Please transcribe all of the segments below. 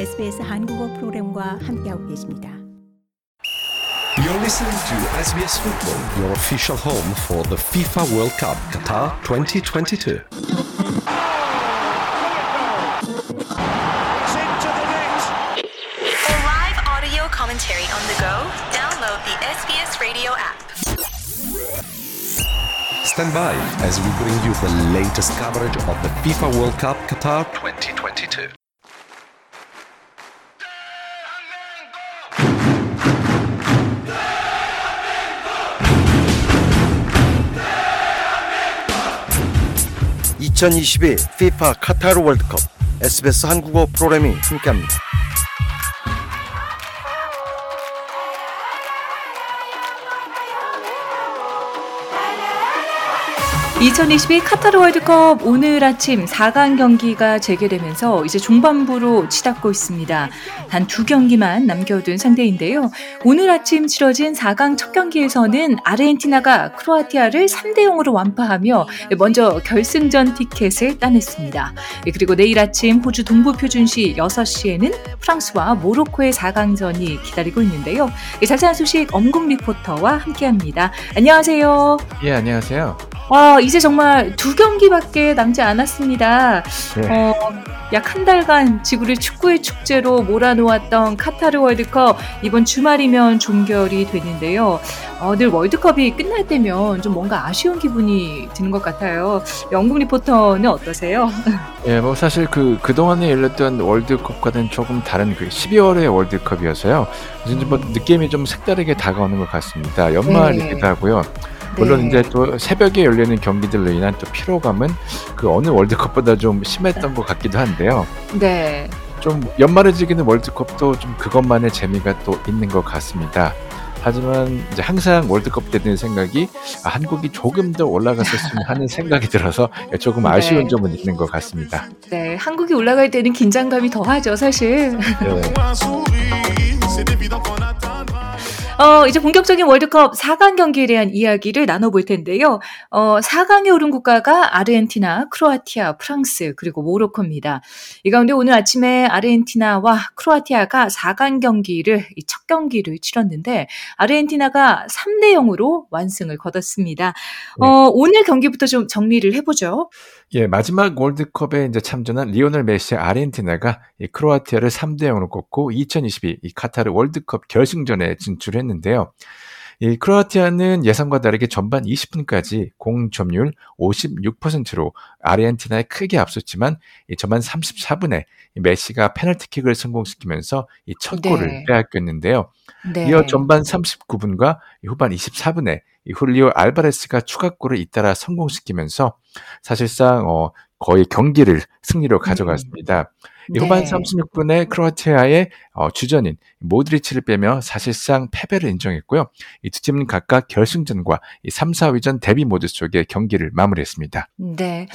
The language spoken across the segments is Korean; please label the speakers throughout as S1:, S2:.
S1: SBS 한국어 프로그램과 함께하고 계십니다.
S2: You're listening to SBS Football, your official home for the FIFA World Cup Qatar 2022.
S3: For live audio commentary on the go, download the SBS radio app.
S2: Stand by as we bring you the latest coverage of the FIFA World Cup Qatar 2022.
S4: (2022) FIFA 카타르 월드컵 SBS 한국어 프로그램이 함께합니다.
S5: 2022 카타르 월드컵 오늘 아침 4강 경기가 재개되면서 이제 중반부로 치닫고 있습니다. 단 두 경기만 남겨둔 상대인데요. 오늘 아침 치러진 4강 첫 경기에서는 아르헨티나가 크로아티아를 3대 0으로 완파하며 먼저 결승전 티켓을 따냈습니다. 그리고 내일 아침 호주 동부 표준시 6시에는 프랑스와 모로코의 4강전이 기다리고 있는데요. 자세한 소식 엄국 리포터와 함께합니다. 안녕하세요.
S6: 예, 안녕하세요.
S5: 와, 이제 정말 두 경기밖에 남지 않았습니다.
S6: 네.
S5: 어, 약 한 달간 지구를 축구의 축제로 몰아놓았던 카타르 월드컵 이번 주말이면 종결이 되는데요. 어, 늘 월드컵이 끝날 때면 좀 뭔가 아쉬운 기분이 드는 것 같아요. 영국 리포터는 어떠세요?
S6: 예, 뭐 사실 그 그동안에 열렸던 월드컵과는 조금 다른 그 12월의 월드컵이어서요. 이제 뭐 느낌이 좀 색다르게 다가오는 것 같습니다. 연말이기도
S5: 네.
S6: 하고요. 물론
S5: 네.
S6: 이제 또 새벽에 열리는 경기들로 인한 또 피로감은 그 어느 월드컵보다 좀 심했던 것 같기도 한데요.
S5: 네.
S6: 좀 연말에 즐기는 월드컵도 좀 그것만의 재미가 또 있는 것 같습니다. 하지만 이제 항상 월드컵 때 드는 생각이 아, 한국이 조금 더 올라갔었으면 하는 생각이 들어서 조금 아쉬운
S5: 네.
S6: 점은 있는 것 같습니다.
S5: 네. 한국이 올라갈 때는 긴장감이 더하죠, 사실.
S6: 네.
S5: 어, 이제 본격적인 월드컵 4강 경기에 대한 이야기를 나눠볼 텐데요. 어, 4강에 오른 국가가 아르헨티나, 크로아티아, 프랑스, 그리고 모로코입니다. 이 가운데 오늘 아침에 아르헨티나와 크로아티아가 4강 경기를, 이 첫 경기를 치렀는데, 아르헨티나가 3대 0으로 완승을 거뒀습니다. 어, 오늘 경기부터 좀 정리를 해보죠.
S6: 예, 마지막 월드컵에 이제 참전한 리오넬 메시의 아르헨티나가 이 크로아티아를 3대 0으로 꺾고 2022 이 카타르 월드컵 결승전에 진출했는데 요. 이 크로아티아는 예상과 다르게 전반 20분까지 공 점유율 56%로 아르헨티나에 크게 앞섰지만 이 전반 34분에 메시가 페널티킥을 성공시키면서 이첫
S5: 네.
S6: 골을 빼앗겼는데요.
S5: 네.
S6: 이어 전반 39분과 후반 24분에 이 훌리오 알바레스가 추가골을 잇따라 성공시키면서 사실상 어, 거의 경기를 승리로 가져갔습니다. 이 후반
S5: 네.
S6: 36분에 크로아티아의 어, 주전인 모드리치를 빼며 사실상 패배를 인정했고요. 이 두 팀은 각각 결승전과 이 3, 4위전 데뷔 모드 속에 경기를 마무리했습니다.
S5: 네.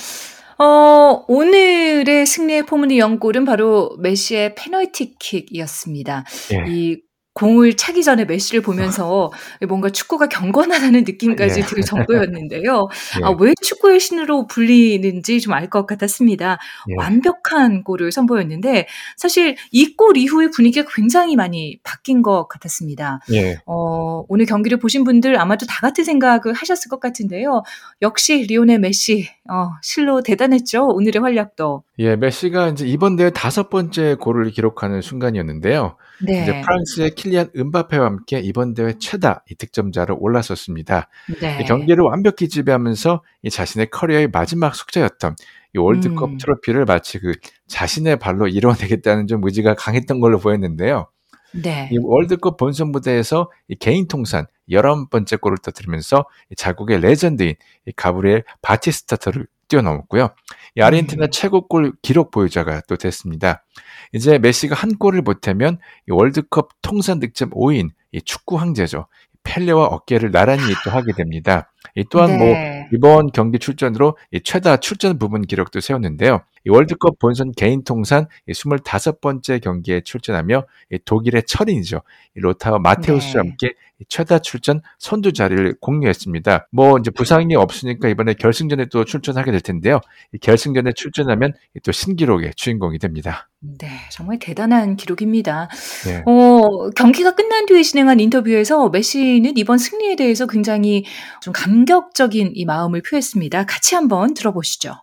S5: 어, 오늘의 승리의 포문이 연 골은 바로 메시의 페널티킥이었습니다.
S6: 예.
S5: 이 공을 차기 전에 메시를 보면서 뭔가 축구가 경건하다는 느낌까지
S6: 예.
S5: 들 정도였는데요.
S6: 예.
S5: 아, 왜 축구의 신으로 불리는지 좀 알 것 같았습니다.
S6: 예.
S5: 완벽한 골을 선보였는데 사실 이 골 이후의 분위기가 굉장히 많이 바뀐 것 같았습니다.
S6: 예.
S5: 어, 오늘 경기를 보신 분들 아마도 다 같은 생각을 하셨을 것 같은데요. 역시 리오넬 메시, 어, 실로 대단했죠. 오늘의 활약도.
S6: 예, 메시가 이제 이번 대회 다섯 번째 골을 기록하는 순간이었는데요.
S5: 네.
S6: 이제 프랑스의 킬리안 음바페와 함께 이번 대회 최다 이 득점자로 올라섰습니다.
S5: 네.
S6: 이 경기를 완벽히 지배하면서 이 자신의 커리어의 마지막 숙제였던 이 월드컵
S5: 음.
S6: 트로피를 마치 그 자신의 발로 이뤄내겠다는 좀 의지가 강했던 걸로 보였는데요.
S5: 네.
S6: 이 월드컵 본선 무대에서 이 개인 통산 11번째 골을 터뜨리면서 이 자국의 레전드인 이 가브리엘 바티스타터를 뛰어넘었고요. 이 아르헨티나
S5: 음.
S6: 최고 골 기록 보유자가 또 됐습니다. 이제 메시가 한 골을 보태면 이 월드컵 통산 득점 5인 이 축구 황제죠. 펠레와 어깨를 나란히 또 하게 됩니다. 이 또한 뭐
S5: 네.
S6: 이번 경기 출전으로 이 최다 출전 부분 기록도 세웠는데요. 이 월드컵 본선 개인 통산 25번째 경기에 출전하며 이 독일의 철인이죠. 이 로타와 마테우스와
S5: 네.
S6: 함께 이 최다 출전 선두 자리를 공유했습니다. 뭐 이제 부상이 없으니까 이번에 결승전에 또 출전하게 될 텐데요. 이 결승전에 출전하면 이또 신기록의 주인공이 됩니다.
S5: 네, 정말 대단한 기록입니다.
S6: 네.
S5: 어, 경기가 끝난 뒤에 진행한 인터뷰에서 메시는 이번 승리에 대해서 굉장히 좀 감격적인 이 마음을 표했습니다. 같이 한번 들어보시죠.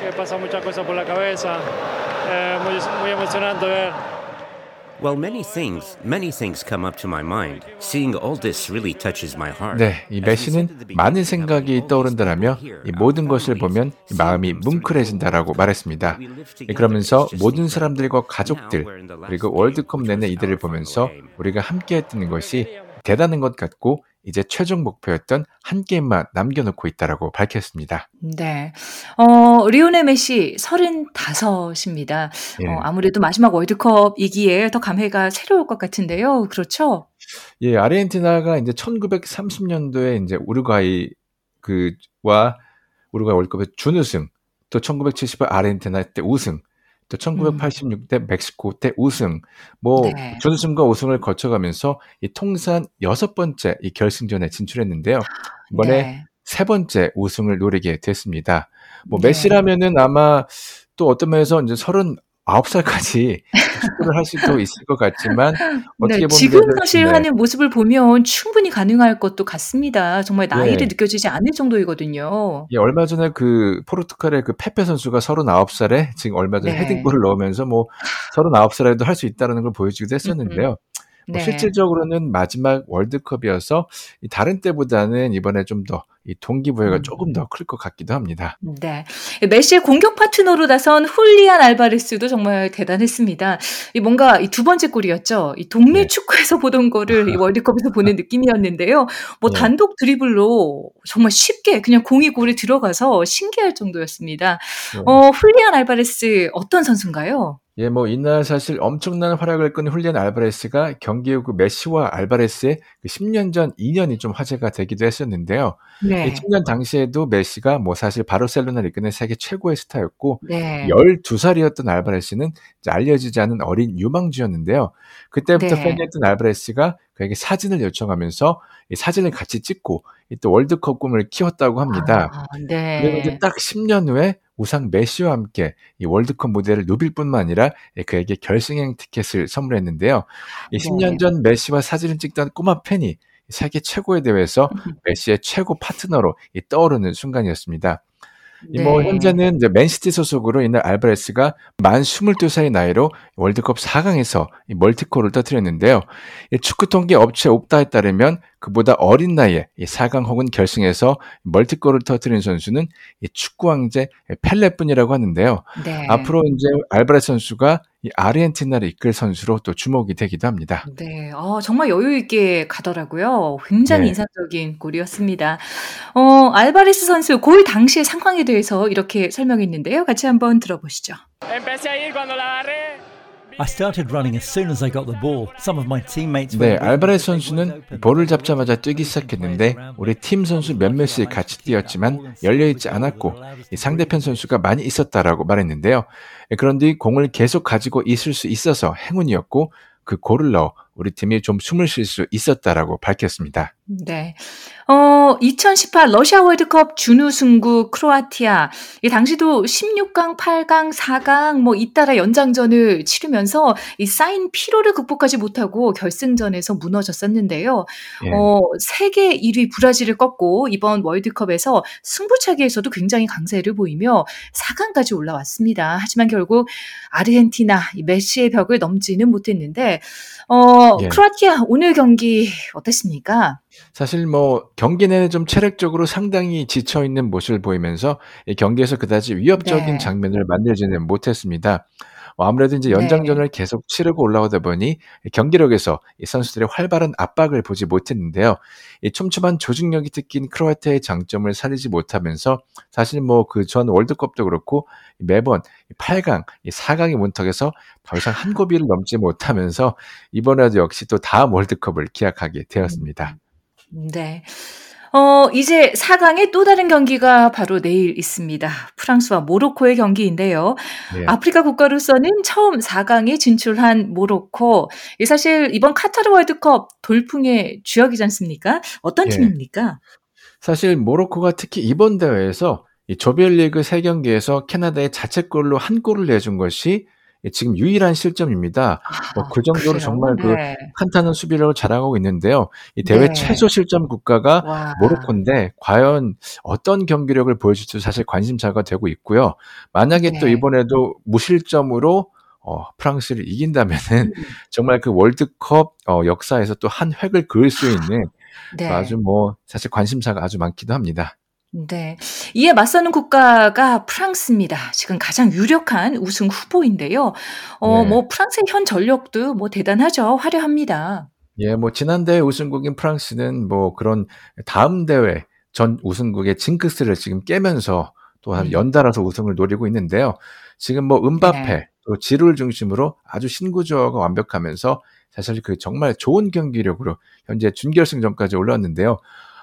S7: Que, pasan muchas cosas por la cabeza. Eh, muy, muy emocionante ver.
S8: Well, many things, many things come up to my mind. Seeing all this really touches my heart.
S6: 네, 이 메시는 많은 생각이 떠오른다라며 이 모든 것을 보면 이 마음이 뭉클해진다라고 말했습니다. 예, 그러면서 모든 사람들과 가족들 그리고 월드컵 내내 이들을 보면서 우리가 함께했던 것이 대단한 것 같고 이제 최종 목표였던 한 게임만 남겨놓고 있다라고 밝혔습니다.
S5: 네. 어, 리오넬 메시 35입니다.
S6: 예.
S5: 어, 아무래도 마지막 월드컵이기에 더 감회가 새로울 것 같은데요. 그렇죠?
S6: 예, 아르헨티나가 이제 1930년도에 이제 우루과이 그와 우루과이 월드컵의 준우승, 또 1970년 아르헨티나 때 우승, 또 1986때 멕시코 때 우승, 뭐
S5: 네.
S6: 준우승과 우승을 거쳐가면서 이 통산 여섯 번째 이 결승전에 진출했는데요. 이번에
S5: 네.
S6: 세 번째 우승을 노리게 됐습니다. 뭐
S5: 네.
S6: 메시라면은 아마 또 어떤 면에서 이제 39살까지 축구를 할 수도 있을 것 같지만 어떻게
S5: 네,
S6: 보면
S5: 지금 사실
S6: 네.
S5: 하는 모습을 보면 충분히 가능할 것도 같습니다. 정말 나이를
S6: 네.
S5: 느껴지지 않을 정도이거든요.
S6: 예, 얼마 전에 그 포르투갈의 그 페페 선수가 39살에 지금 얼마 전에
S5: 네.
S6: 헤딩골을 넣으면서 뭐 39살에도 할 수 있다는 걸 보여주기도 했었는데요. 뭐
S5: 네.
S6: 실질적으로는 마지막 월드컵이어서 이 다른 때보다는 이번에 좀더 이 동기부여가
S5: 음.
S6: 조금 더 클 것 같기도 합니다.
S5: 네. 메시의 공격 파트너로 나선 훌리안 알바레스도 정말 대단했습니다. 이 뭔가 이 두 번째 골이었죠. 이 동네
S6: 네.
S5: 축구에서 보던 거를 이 월드컵에서 보는 느낌이었는데요. 뭐
S6: 네.
S5: 단독 드리블로 정말 쉽게 그냥 공이 골에 들어가서 신기할 정도였습니다.
S6: 네.
S5: 어, 훌리안 알바레스 어떤 선수인가요?
S6: 예, 뭐 이날 사실 엄청난 활약을 끈 훌리안 알바레스가 경기 후 그 메시와 알바레스의 그 10년 전 2년이 좀 화제가 되기도 했었는데요.
S5: 네.
S6: 이 10년 당시에도 메시가 뭐 사실 바르셀로나를 이끄는 세계 최고의 스타였고
S5: 네.
S6: 12살이었던 알바레스는 알려지지 않은 어린 유망주였는데요. 그때부터
S5: 네.
S6: 팬이었던 알바레스가 그에게 사진을 요청하면서 이 사진을 같이 찍고 이또 월드컵 꿈을 키웠다고 합니다.
S5: 아,
S6: 그리고
S5: 네.
S6: 이제 딱 10년 후에 우상 메시와 함께 이 월드컵 무대를 누빌 뿐만 아니라 예, 그에게 결승행 티켓을 선물했는데요. 이
S5: 네.
S6: 10년 전 메시와 사진을 찍던 꼬마 팬이 세계 최고의 대회에서
S5: 음.
S6: 메시의 최고 파트너로 이 떠오르는 순간이었습니다. 이뭐
S5: 네.
S6: 현재는 이제 맨시티 소속으로 이날 알바레스가 만 22살의 나이로 월드컵 4강에서 이 멀티골을 터뜨렸는데요. 이 축구 통계 업체 옵다에 따르면 그보다 어린 나이에 이 4강 혹은 결승에서 멀티골을 터뜨린 선수는 이 축구 왕제 펠레뿐이라고 하는데요.
S5: 네.
S6: 앞으로 이제 알바레스 선수가 이 아르헨티나를 이끌 선수로 또 주목이 되기도 합니다.
S5: 네, 어, 정말 여유 있게 가더라고요. 굉장히
S6: 네.
S5: 인상적인 골이었습니다. 어, 알바레스 선수 골 당시의 상황에 대해서 이렇게 설명했는데요. 같이 한번 들어보시죠.
S9: I started running as soon as I got the ball. Some of my teammates
S6: 네, 알바레스 선수는 볼을 잡자마자 뛰기 시작했는데 우리 팀 선수 몇몇이 같이 뛰었지만 열려 있지 않았고 이 상대편 선수가 많이 있었다라고 말했는데요. 예, 그런데 공을 계속 가지고 있을 수 있어서 행운이었고 그 골을 넣어 우리 팀이 좀 숨을 쉴 수 있었다라고 밝혔습니다.
S5: 네. 어, 2018 러시아 월드컵 준우승국 크로아티아. 이 당시도 16강, 8강, 4강 뭐 잇따라 연장전을 치르면서 이 쌓인 피로를 극복하지 못하고 결승전에서 무너졌었는데요.
S6: 예.
S5: 어, 세계 1위 브라질을 꺾고 이번 월드컵에서 승부차기에서도 굉장히 강세를 보이며 4강까지 올라왔습니다. 하지만 결국 아르헨티나 이 메시의 벽을 넘지는 못했는데 어,
S6: 예.
S5: 크로아티아 오늘 경기 어땠습니까?
S6: 사실 뭐 경기 내내 좀 체력적으로 상당히 지쳐 있는 모습을 보이면서 이 경기에서 그다지 위협적인
S5: 네.
S6: 장면을 만들지는 못했습니다. 어, 아무래도 이제
S5: 네.
S6: 연장전을 계속 치르고 올라오다 보니 이 경기력에서 이 선수들의 활발한 압박을 보지 못했는데요. 이 촘촘한 조직력이 특기인 크로아티아의 장점을 살리지 못하면서 사실 뭐 그 전 월드컵도 그렇고 매번 8강, 4강의 문턱에서 더 이상 한 고비를 넘지 못하면서 이번에도 역시 또 다음 월드컵을 기약하게 되었습니다.
S5: 네. 어, 이제 4강의 또 다른 경기가 바로 내일 있습니다. 프랑스와 모로코의 경기인데요.
S6: 네.
S5: 아프리카 국가로서는 처음 4강에 진출한 모로코. 이 사실 이번 카타르 월드컵 돌풍의 주역이지 않습니까? 어떤
S6: 예.
S5: 팀입니까?
S6: 사실 모로코가 특히 이번 대회에서 이 조별리그 3경기에서 캐나다에 자책골로 한 골을 내준 것이 지금 유일한 실점입니다. 뭐 그 정도로
S5: 그래요?
S6: 정말 그
S5: 네.
S6: 한타는 수비력을 자랑하고 있는데요. 이 대회
S5: 네.
S6: 최소 실점 국가가
S5: 와.
S6: 모로코인데 과연 어떤 경기력을 보여줄지 사실 관심사가 되고 있고요. 만약에 또
S5: 네.
S6: 이번에도 무실점으로 어, 프랑스를 이긴다면은
S5: 음.
S6: 정말 그 월드컵 어, 역사에서 또 한 획을 그을 수 있는
S5: 네.
S6: 아주 뭐 사실 관심사가 아주 많기도 합니다.
S5: 네. 이에 맞서는 국가가 프랑스입니다. 지금 가장 유력한 우승 후보인데요. 어,
S6: 네.
S5: 뭐 프랑스의 현 전력도 뭐 대단하죠. 화려합니다.
S6: 예, 뭐 지난 대회 우승국인 프랑스는 뭐 그런 다음 대회 전 우승국의 징크스를 지금 깨면서 또한
S5: 음.
S6: 연달아서 우승을 노리고 있는데요. 지금 뭐 은바페
S5: 네.
S6: 또 지루를 중심으로 아주 신구조화가 완벽하면서 사실 그 정말 좋은 경기력으로 현재 준결승전까지 올라왔는데요.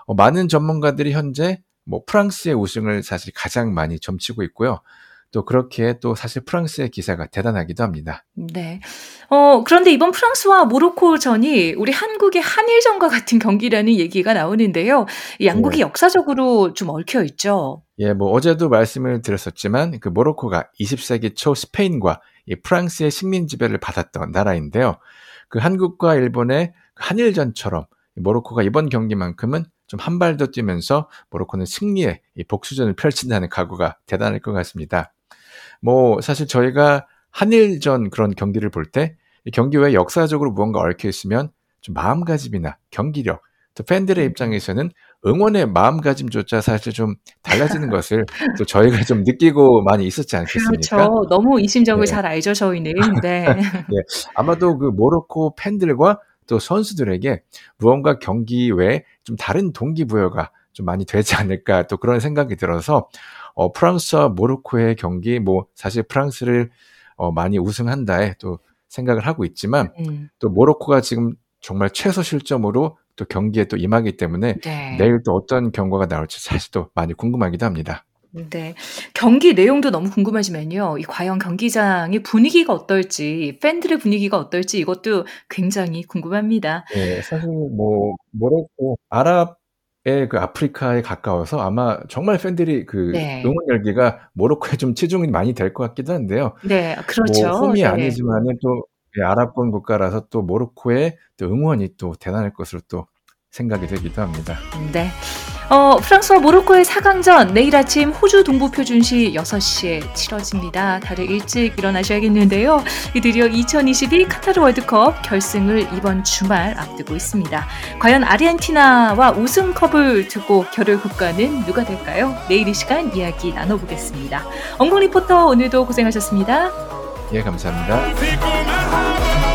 S6: 어, 많은 전문가들이 현재 뭐 프랑스의 우승을 사실 가장 많이 점치고 있고요. 또 그렇게 또 사실 프랑스의 기사가 대단하기도 합니다.
S5: 네. 어, 그런데 이번 프랑스와 모로코전이 우리 한국의 한일전과 같은 경기라는 얘기가 나오는데요. 이 양국이
S6: 네.
S5: 역사적으로 좀 얽혀 있죠.
S6: 예, 뭐 어제도 말씀을 드렸었지만 그 모로코가 20세기 초 스페인과 이 프랑스의 식민 지배를 받았던 나라인데요. 그 한국과 일본의 그 한일전처럼 이 모로코가 이번 경기만큼은 좀 한 발 더 뛰면서 모로코는 승리의 이 복수전을 펼친다는 각오가 대단할 것 같습니다. 뭐 사실 저희가 한일전 그런 경기를 볼때이 경기 외에 역사적으로 무언가 얽혀 있으면 좀 마음가짐이나 경기력 또 팬들의 입장에서는 응원의 마음가짐조차 사실 좀 달라지는 것을 또 저희가 좀 느끼고 많이 있었지 않겠습니까?
S5: 그렇죠. 너무 이 심정을
S6: 네.
S5: 잘 알죠, 저희는. 네.
S6: 네, 아마도 그 모로코 팬들과 또 선수들에게 무언가 경기 외에 좀 다른 동기부여가 좀 많이 되지 않을까 또 그런 생각이 들어서 어, 프랑스와 모로코의 경기 뭐 사실 프랑스를 어, 많이 우승한다에 또 생각을 하고 있지만
S5: 음,
S6: 또 모로코가 지금 정말 최소 실점으로 또 경기에 또 임하기 때문에
S5: 네.
S6: 내일 또 어떤 경과가 나올지 사실 또 많이 궁금하기도 합니다.
S5: 네. 경기 내용도 너무 궁금하지만요. 이 과연 경기장의 분위기가 어떨지, 팬들의 분위기가 어떨지 이것도 굉장히 궁금합니다.
S6: 예, 사실 뭐 모로코 아랍 의 그 아프리카에 가까워서 아마 정말 팬들이 그
S5: 네.
S6: 응원 열기가 모로코에 좀 치중이 많이 될 것 같기도 한데요.
S5: 네, 그렇죠.
S6: 뭐 홈이
S5: 네.
S6: 아니지만은 또 예, 아랍권 국가라서 또 모로코의 또 응원이 또 대단할 것으로 또 생각이 되기도 합니다.
S5: 네. 어, 프랑스와 모로코의 4강전 내일 아침 호주 동부 표 준시 6시에 치러집니다. 다들 일찍 일어나셔야겠는데요. 이 드디어 2022 카타르 월드컵 결승을 이번 주말 앞두고 있습니다. 과연 아르헨티나와 우승컵을 두고 겨룰 국가는 누가 될까요? 내일 이 시간 이야기 나눠보겠습니다. 엉공 리포터 오늘도 고생하셨습니다.
S6: 예, 감사합니다.